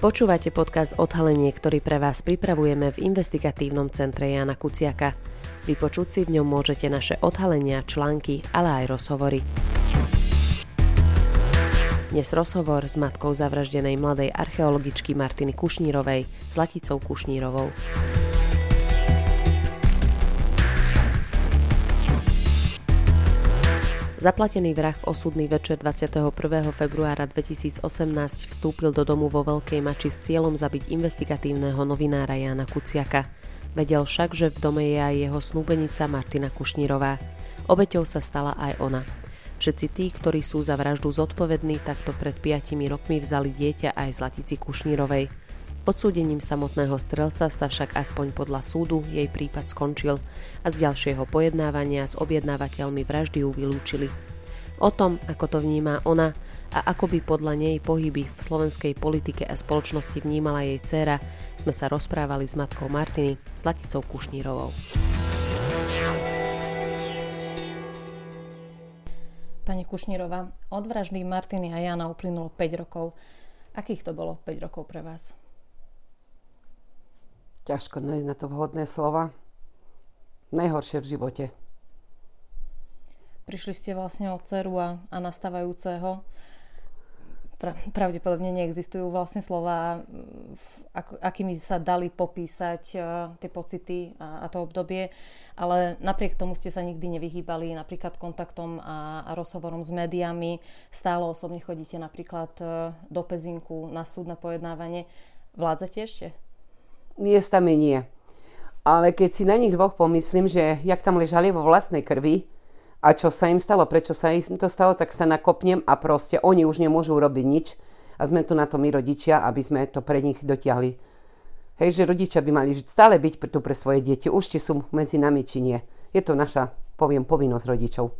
Počúvate podcast Odhalenie, ktorý pre vás pripravujeme v investigatívnom centre Jana Kuciaka. Vypočuť si v ňom môžete naše odhalenia, články, ale aj rozhovory. Dnes rozhovor s matkou zavraždenej mladej archeologičky Martiny Kušnírovej, s Laticou Kušnírovou. Zaplatený vrah v osudný večer 21. februára 2018 vstúpil do domu vo Veľkej Mači s cieľom zabiť investigatívneho novinára Jana Kuciaka. Vedel však, že v dome je aj jeho snúbenica Martina Kušnírová. Obeťou sa stala aj ona. Všetci tí, ktorí sú za vraždu zodpovední, takto pred 5 rokmi vzali dieťa aj z Latici Kušnírovej. Odsúdením samotného strelca sa však aspoň podľa súdu jej prípad skončil a z ďalšieho pojednávania s objednávateľmi vraždy ju vylúčili. O tom, ako to vníma ona a ako by podľa nej pohyby v slovenskej politike a spoločnosti vnímala jej dcéra, sme sa rozprávali s matkou Martiny, s Laticou Kušnírovou. Pani Kušnírova, od vraždy Martiny a Jana uplynulo 5 rokov. Akých to bolo 5 rokov pre vás? Ťažko nájsť na to vhodné slova. Najhoršie v živote. Prišli ste vlastne od dceru a, a nastávajúceho. Pra, pravdepodobne neexistujú vlastne slova, ak, akými sa dali popísať uh, tie pocity a, a to obdobie, ale napriek tomu ste sa nikdy nevyhýbali napríklad kontaktom a, a rozhovorom s médiami. Stále osobne chodíte napríklad uh, do Pezinku na súdne pojednávanie. Vládzate ešte? Miestami nie. Ale keď si na nich dvoch pomyslím, že jak tam ležali vo vlastnej krvi a čo sa im stalo, prečo sa im to stalo, tak sa nakopnem a proste oni už nemôžu urobiť nič a sme tu na to my rodičia, aby sme to pre nich dotiahli. Hej, že rodičia by mali stále byť tu pre svoje deti, už či sú medzi nami, či nie. Je to naša, poviem, povinnosť rodičov.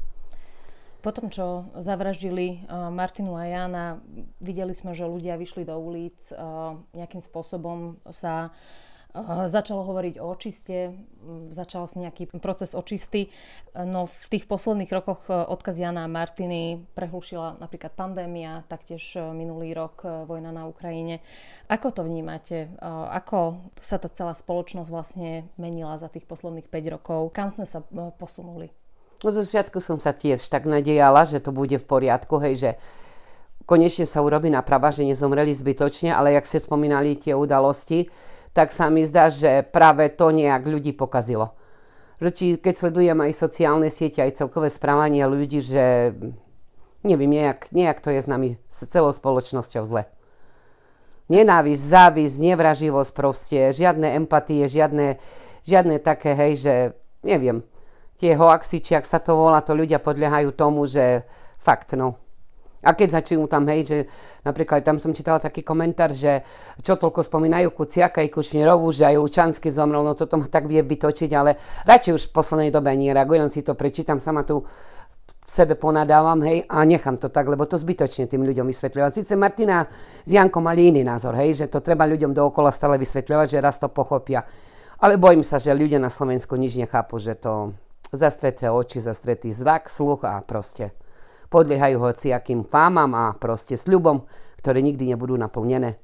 Po tom, čo zavraždili Martinu a Jana, videli sme, že ľudia vyšli do ulic, nejakým spôsobom sa Začalo hovoriť o očiste, začal sa nejaký proces očisty, no v tých posledných rokoch e, odkaz Jana Martiny prehlušila napríklad pandémia, taktiež e, minulý rok e, vojna na Ukrajine. Ako to vnímate? Ako sa tá celá spoločnosť vlastne menila za tých posledných 5 rokov? Kam sme sa posunuli? No zo sviatku som sa tiež tak nadejala, že to bude v poriadku, hej, že konečne sa urobí naprava, že nezomreli zbytočne, ale jak ste spomínali tie udalosti, tak sa mi zdá, že práve to nejak ľudí pokazilo. Že či, keď sledujem aj sociálne siete, aj celkové správanie ľudí, že neviem, nejak, nejak to je s nami, s celou spoločnosťou zle. Nenávisť, závisť, nevraživosť proste, žiadne empatie, žiadne, žiadne také, hej, že neviem, tie hoaxy, či ak sa to volá, to ľudia podliehajú tomu, že fakt, no, a keď začnú tam, hej, že napríklad tam som čítala taký komentár, že čo toľko spomínajú Kuciaka i Kučnerovu, že aj Lučanský zomrel, no toto ma tak vie bytočiť, ale radšej už v poslednej dobe ani reagujem, si to prečítam, sama tu sebe ponadávam, hej, a nechám to tak, lebo to zbytočne tým ľuďom vysvetľovať. Sice Martina s Jankom mali iný názor, hej, že to treba ľuďom dookola stále vysvetľovať, že raz to pochopia. Ale bojím sa, že ľudia na Slovensku nič nechápu, že to zastreté oči, zastretý zrak, sluch a proste podliehajú hociakým fámam a proste sľubom, ktoré nikdy nebudú naplnené.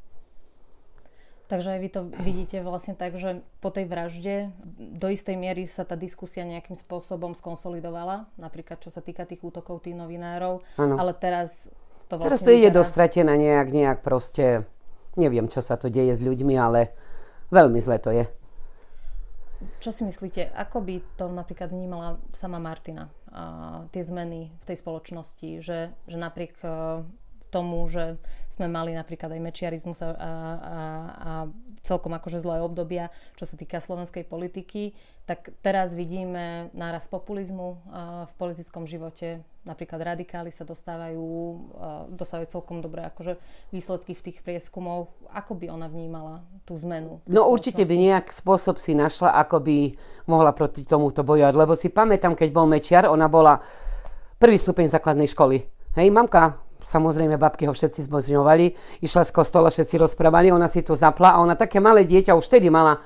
Takže aj vy to vidíte vlastne tak, že po tej vražde do istej miery sa tá diskusia nejakým spôsobom skonsolidovala, napríklad čo sa týka tých útokov tých novinárov, ano. ale teraz to vlastne Teraz to ide dostratené nejak, nejak proste, neviem, čo sa to deje s ľuďmi, ale veľmi zle to je. Čo si myslíte, ako by to napríklad vnímala sama Martina, tie zmeny v tej spoločnosti, že, že napriek tomu, že sme mali napríklad aj mečiarizmus a, a, a celkom akože zlé obdobia, čo sa týka slovenskej politiky, tak teraz vidíme náraz populizmu v politickom živote. Napríklad radikáli sa dostávajú, dostávajú celkom dobré akože výsledky v tých prieskumoch. Ako by ona vnímala tú zmenu? No určite by nejak spôsob si našla, ako by mohla proti tomuto bojovať. Lebo si pamätám, keď bol Mečiar, ona bola prvý stupeň základnej školy. Hej, mamka samozrejme babky ho všetci zbožňovali, išla z kostola, všetci rozprávali, ona si tu zapla a ona také malé dieťa už vtedy mala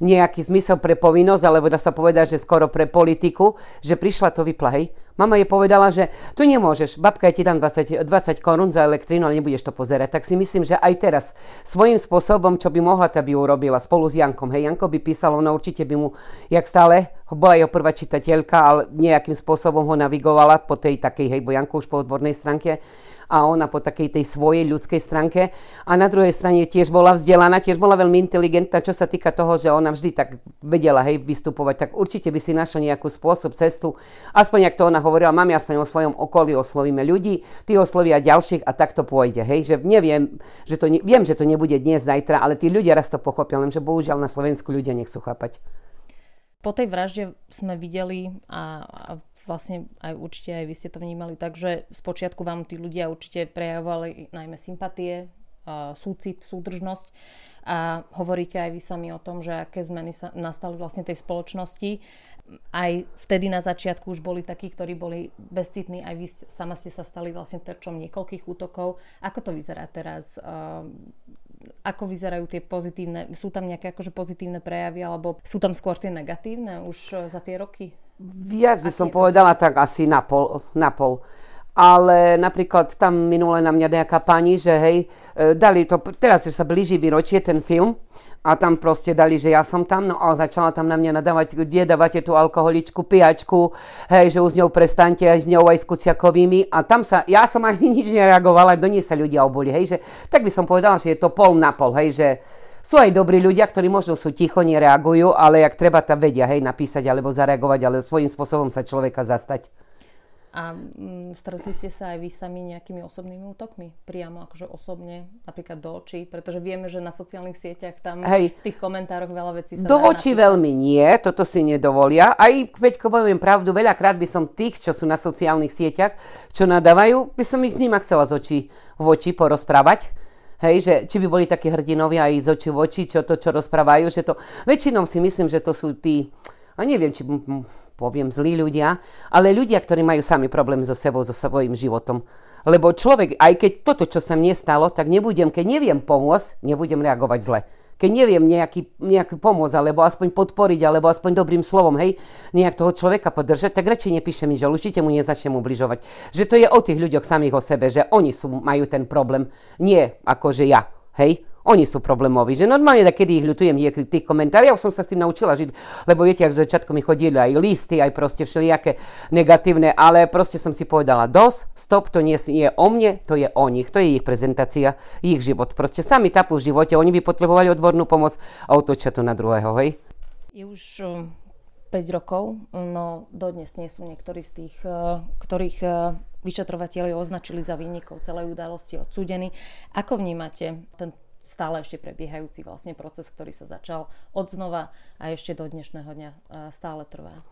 nejaký zmysel pre povinnosť, alebo dá sa povedať, že skoro pre politiku, že prišla to vypla. Mama jej povedala, že tu nemôžeš, babka ja ti dám 20, 20 korún za elektrínu, ale nebudeš to pozerať. Tak si myslím, že aj teraz svojím spôsobom, čo by mohla, tá by urobila spolu s Jankom. Hej, Janko by písal, ona určite by mu, jak stále, bola jeho prvá čitateľka, ale nejakým spôsobom ho navigovala po tej takej, hej, bo Janko už po odbornej stránke a ona po takej tej svojej ľudskej stránke. A na druhej strane tiež bola vzdelaná, tiež bola veľmi inteligentná, čo sa týka toho, že ona vždy tak vedela hej, vystupovať, tak určite by si našla nejakú spôsob, cestu. Aspoň, jak to ona hovorila, máme aspoň o svojom okolí, oslovíme ľudí, tí oslovia ďalších a tak to pôjde. Hej, že neviem, že to, ne, viem, že to nebude dnes, zajtra, ale tí ľudia raz to pochopia, lenže bohužiaľ na Slovensku ľudia nechcú chápať. Po tej vražde sme videli a, a vlastne aj určite aj vy ste to vnímali tak, že spočiatku vám tí ľudia určite prejavovali najmä sympatie, súcit, súdržnosť a hovoríte aj vy sami o tom, že aké zmeny sa nastali vlastne tej spoločnosti. Aj vtedy na začiatku už boli takí, ktorí boli bezcitní, aj vy sama ste sa stali vlastne terčom niekoľkých útokov. Ako to vyzerá teraz? ako vyzerajú tie pozitívne, sú tam nejaké akože pozitívne prejavy, alebo sú tam skôr tie negatívne už za tie roky? Viac by som povedala tak asi na pol, na pol. Ale napríklad tam minule na mňa nejaká pani, že hej, e, dali to, teraz sa blíži výročie ten film, a tam proste dali, že ja som tam, no a začala tam na mňa nadávať, kde dávate tú alkoholičku, pijačku, hej, že už s ňou prestaňte aj s ňou, aj s Kuciakovými a tam sa, ja som ani nič nereagovala, do nej sa ľudia oboli, hej, že tak by som povedala, že je to pol na pol, hej, že sú aj dobrí ľudia, ktorí možno sú ticho, nereagujú, ale jak treba tam vedia, hej, napísať alebo zareagovať, ale svojím spôsobom sa človeka zastať. A mm, stretli ste sa aj vy sami nejakými osobnými útokmi? Priamo akože osobne, napríklad do očí? Pretože vieme, že na sociálnych sieťach tam Hej. v tých komentároch veľa vecí sa Do očí napísať. veľmi nie, toto si nedovolia. Aj keď poviem pravdu, veľakrát by som tých, čo sú na sociálnych sieťach, čo nadávajú, by som ich s ním chcela z očí v oči porozprávať. Hej, že či by boli takí hrdinovia aj z očí v oči, čo to, čo rozprávajú, že to... Väčšinou si myslím, že to sú tí, a neviem, či poviem zlí ľudia, ale ľudia, ktorí majú sami problém so sebou, so svojím životom. Lebo človek, aj keď toto, čo sa mne stalo, tak nebudem, keď neviem pomôcť, nebudem reagovať zle. Keď neviem nejaký, nejaký pomôcť, alebo aspoň podporiť, alebo aspoň dobrým slovom, hej, nejak toho človeka podržať, tak radšej nepíšem že určite mu nezačnem ubližovať. Že to je o tých ľuďoch samých o sebe, že oni sú, majú ten problém, nie ako že ja, hej. Oni sú problémoví, že normálne, da kedy ich ľutujem, je tých komentárov, som sa s tým naučila žiť, lebo viete, ak z začiatku mi chodili aj listy, aj proste všelijaké negatívne, ale proste som si povedala, dos, stop, to nie je o mne, to je o nich, to je ich prezentácia, ich život. Proste sami tapú v živote, oni by potrebovali odbornú pomoc a otočia to na druhého, hej? Je už 5 rokov, no dodnes nie sú niektorí z tých, ktorých vyšetrovateľi označili za výnikov celej udalosti odsúdení. Ako vnímate ten stále ešte prebiehajúci vlastne proces, ktorý sa začal od znova a ešte do dnešného dňa stále trvá.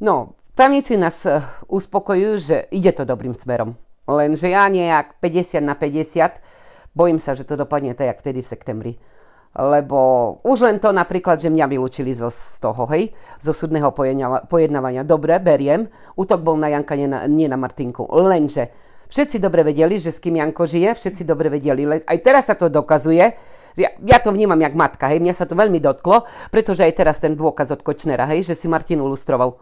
No, právnici nás e, uspokojujú, že ide to dobrým smerom. Lenže ja nejak 50 na 50 bojím sa, že to dopadne tak, jak vtedy v septembri. Lebo už len to napríklad, že mňa vylúčili zo, z toho, hej, zo súdneho pojednávania. Dobre, beriem. Útok bol na Janka, nie na, nie na Martinku. Lenže Všetci dobre vedeli, že s kým Janko žije, všetci dobre vedeli. Aj teraz sa to dokazuje. Ja, ja to vnímam jak matka, hej, mňa sa to veľmi dotklo, pretože aj teraz ten dôkaz od Kočnera, hej, že si Martin lustroval.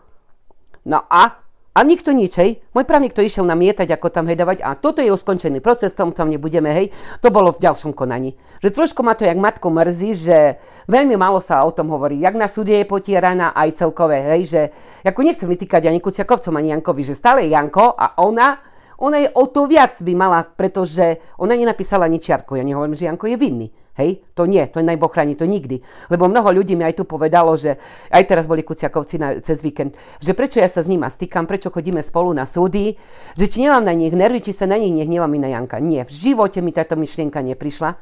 No a? A nikto nič, hej. Môj právnik to išiel namietať, ako tam hej a toto je uskončený proces, tom tam nebudeme, hej. To bolo v ďalšom konaní. Že trošku ma to jak matko mrzí, že veľmi málo sa o tom hovorí. Jak na súde je potieraná aj celkové, hej, že ako nechcem vytýkať ani Kuciakovcom, ani Jankovi, že stále Janko a ona ona je o to viac by mala, pretože ona nenapísala ničiarku. Ja nehovorím, že Janko je vinný. Hej, to nie, to najboh chráni, to nikdy. Lebo mnoho ľudí mi aj tu povedalo, že aj teraz boli Kuciakovci na, cez víkend, že prečo ja sa s nima stýkam, prečo chodíme spolu na súdy, že či nemám na nich nervy, či sa na nich nehnevám i na Janka. Nie, v živote mi táto myšlienka neprišla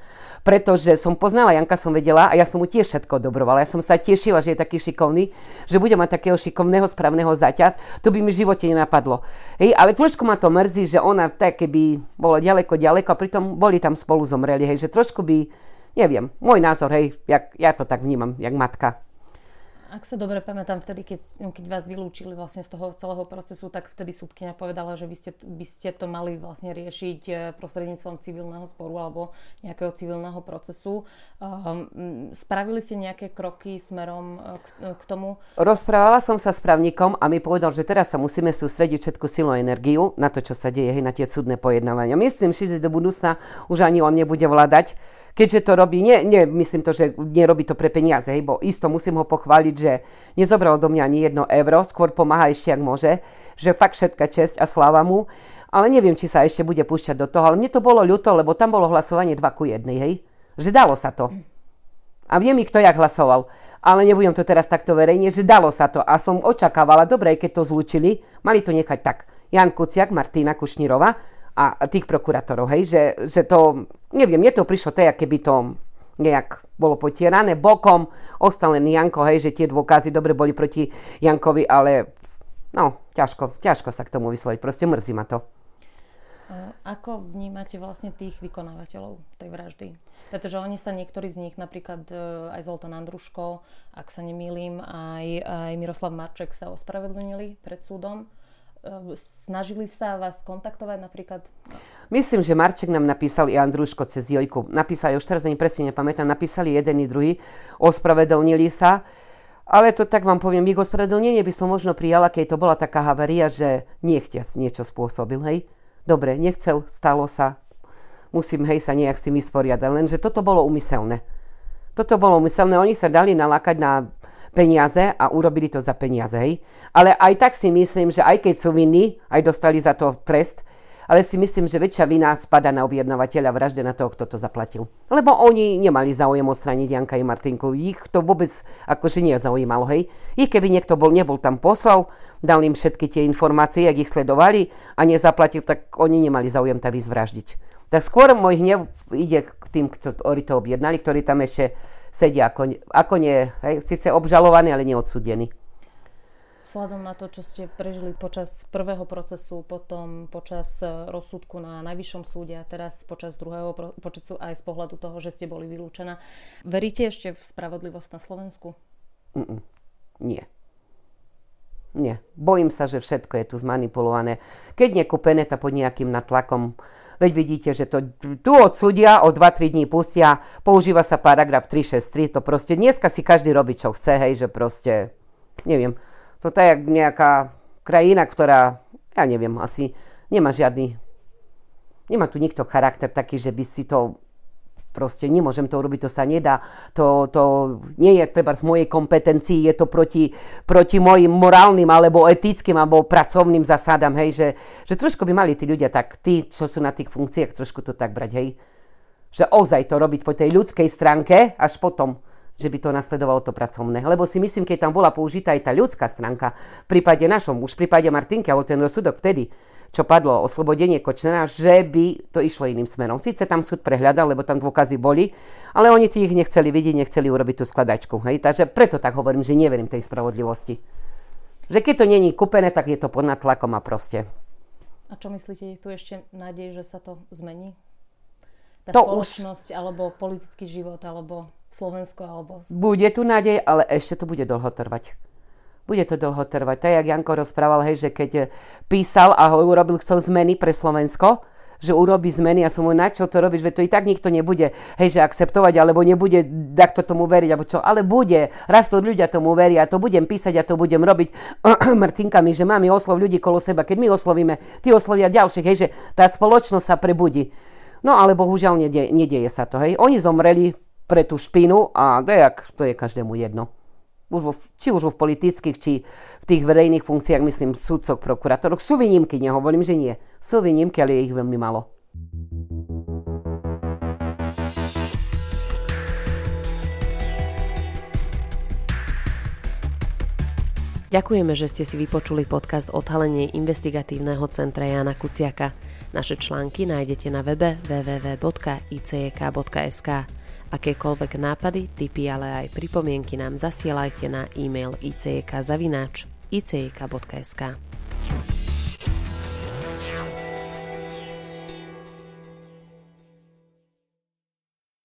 pretože som poznala Janka, som vedela a ja som mu tiež všetko dobrovala. Ja som sa tešila, že je taký šikovný, že bude mať takého šikovného, správneho zaťa. To by mi v živote nenapadlo. Hej, ale trošku ma to mrzí, že ona tak keby bola ďaleko, ďaleko a pritom boli tam spolu zomreli. Hej, že trošku by, neviem, môj názor, hej, jak, ja to tak vnímam, jak matka. Ak sa dobre pamätám, vtedy, keď, keď vás vylúčili vlastne z toho celého procesu, tak vtedy súdkynia povedala, že by ste, by ste to mali vlastne riešiť e, prostredníctvom civilného sporu alebo nejakého civilného procesu. Um, spravili ste nejaké kroky smerom e, k, k tomu? Rozprávala som sa s právnikom a mi povedal, že teraz sa musíme sústrediť všetku silu a energiu na to, čo sa deje, na tie súdne pojednávania. Myslím že do budúcna už ani on nebude vládať keďže to robí, nie, nie myslím to, že nerobí to pre peniaze, hej, bo isto musím ho pochváliť, že nezobral do mňa ani jedno euro, skôr pomáha ešte, ak môže, že fakt všetka česť a sláva mu, ale neviem, či sa ešte bude púšťať do toho, ale mne to bolo ľúto, lebo tam bolo hlasovanie 2 ku 1, hej, že dalo sa to. A viem, kto jak hlasoval, ale nebudem to teraz takto verejne, že dalo sa to a som očakávala, dobre, keď to zlučili, mali to nechať tak. Jan Kuciak, Martina Kušnírova a tých prokurátorov, hej, že, že to neviem, mne to prišlo tak, keby to nejak bolo potierané bokom. Ostal len Janko, hej, že tie dôkazy dobre boli proti Jankovi, ale no, ťažko, ťažko sa k tomu vysloviť. Proste mrzí ma to. Ako vnímate vlastne tých vykonávateľov tej vraždy? Pretože oni sa, niektorí z nich, napríklad e, aj Zoltán Andruško, ak sa nemýlim, aj, aj Miroslav Marček sa ospravedlnili pred súdom. Ehm, snažili sa vás kontaktovať napríklad? Myslím, že Marček nám napísal i Andruško cez Jojku. Napísali, už teraz ani presne nepamätám, napísali jeden i druhý, ospravedlnili sa. Ale to tak vám poviem, ich ospravedlnenie by som možno prijala, keď to bola taká haveria, že nechťa niečo spôsobil, hej? Dobre, nechcel, stalo sa, musím, hej, sa nejak s tým vysporiadať. Lenže toto bolo umyselné. Toto bolo umyselné, oni sa dali nalakať na peniaze a urobili to za peniaze. Hej. Ale aj tak si myslím, že aj keď sú vinní, aj dostali za to trest, ale si myslím, že väčšia vina spada na objednávateľa vražde na toho, kto to zaplatil. Lebo oni nemali záujem odstrániť Janka i Martinku. Ich to vôbec akože nezaujímalo, hej. Ich keby niekto bol, nebol tam poslal, dal im všetky tie informácie, ak ich sledovali a nezaplatil, tak oni nemali záujem tam vyzvraždiť. Tak skôr môj hnev ide k tým, ktorí to objednali, ktorí tam ešte sedia ako, ako nie, hej, síce obžalovaní, ale neodsudení. Vzhľadom na to, čo ste prežili počas prvého procesu, potom počas e, rozsudku na Najvyššom súde a teraz počas druhého procesu aj z pohľadu toho, že ste boli vylúčená, veríte ešte v spravodlivosť na Slovensku? Mm-mm. Nie. Nie. Bojím sa, že všetko je tu zmanipulované. Keď nekúpené, to pod nejakým natlakom Veď vidíte, že to tu odsudia, o 2-3 dní pustia, používa sa paragraf 363, to proste dneska si každý robí, čo chce, hej, že proste, neviem, to je nejaká krajina, ktorá, ja neviem, asi nemá žiadny, nemá tu nikto charakter taký, že by si to proste nemôžem to urobiť, to sa nedá, to, to nie je treba z mojej kompetencii, je to proti, proti mojim morálnym alebo etickým alebo pracovným zasadám, hej, že, že trošku by mali tí ľudia tak, tí, čo sú na tých funkciách, trošku to tak brať, hej. Že ozaj to robiť po tej ľudskej stránke, až potom, že by to nasledovalo to pracovné. Lebo si myslím, keď tam bola použitá aj tá ľudská stránka, v prípade našom, už v prípade Martinky, alebo ten rozsudok vtedy, čo padlo oslobodenie Kočnera, že by to išlo iným smerom. Sice tam súd prehľadal, lebo tam dôkazy boli, ale oni tých nechceli vidieť, nechceli urobiť tú skladačku. Hej? Takže preto tak hovorím, že neverím tej spravodlivosti. Že keď to není kúpené, tak je to pod natlakom a proste. A čo myslíte, je tu ešte nádej, že sa to zmení? Tá to spoločnosť, už... alebo politický život, alebo Slovensko, alebo... Bude tu nádej, ale ešte to bude dlho trvať bude to dlho trvať. Tak, jak Janko rozprával, hej, že keď eh, písal a ho urobil, chcel zmeny pre Slovensko, že urobí zmeny a som mu na čo to robíš, veď to i tak nikto nebude, hej, že akceptovať, alebo nebude takto tomu veriť, alebo čo, ale bude, raz to ľudia tomu veria, to budem písať a to budem robiť mrtinkami, že máme oslov ľudí kolo seba, keď my oslovíme, tí oslovia ďalších, hej, že tá spoločnosť sa prebudí. No ale bohužiaľ nedie, nedieje sa to, hej. Oni zomreli pre tú špinu a dejak, to je každému jedno už vo, či už vo politických, či v tých verejných funkciách, myslím, súdcoch, prokurátoroch. Sú výnimky, nehovorím, že nie. Sú výnimky, ale je ich veľmi malo. Ďakujeme, že ste si vypočuli podcast Odhalenie investigatívneho centra Jana Kuciaka. Naše články nájdete na webe www.icek.sk. Akékoľvek nápady, tipy, ale aj pripomienky nám zasielajte na e-mail icek.icek.sk.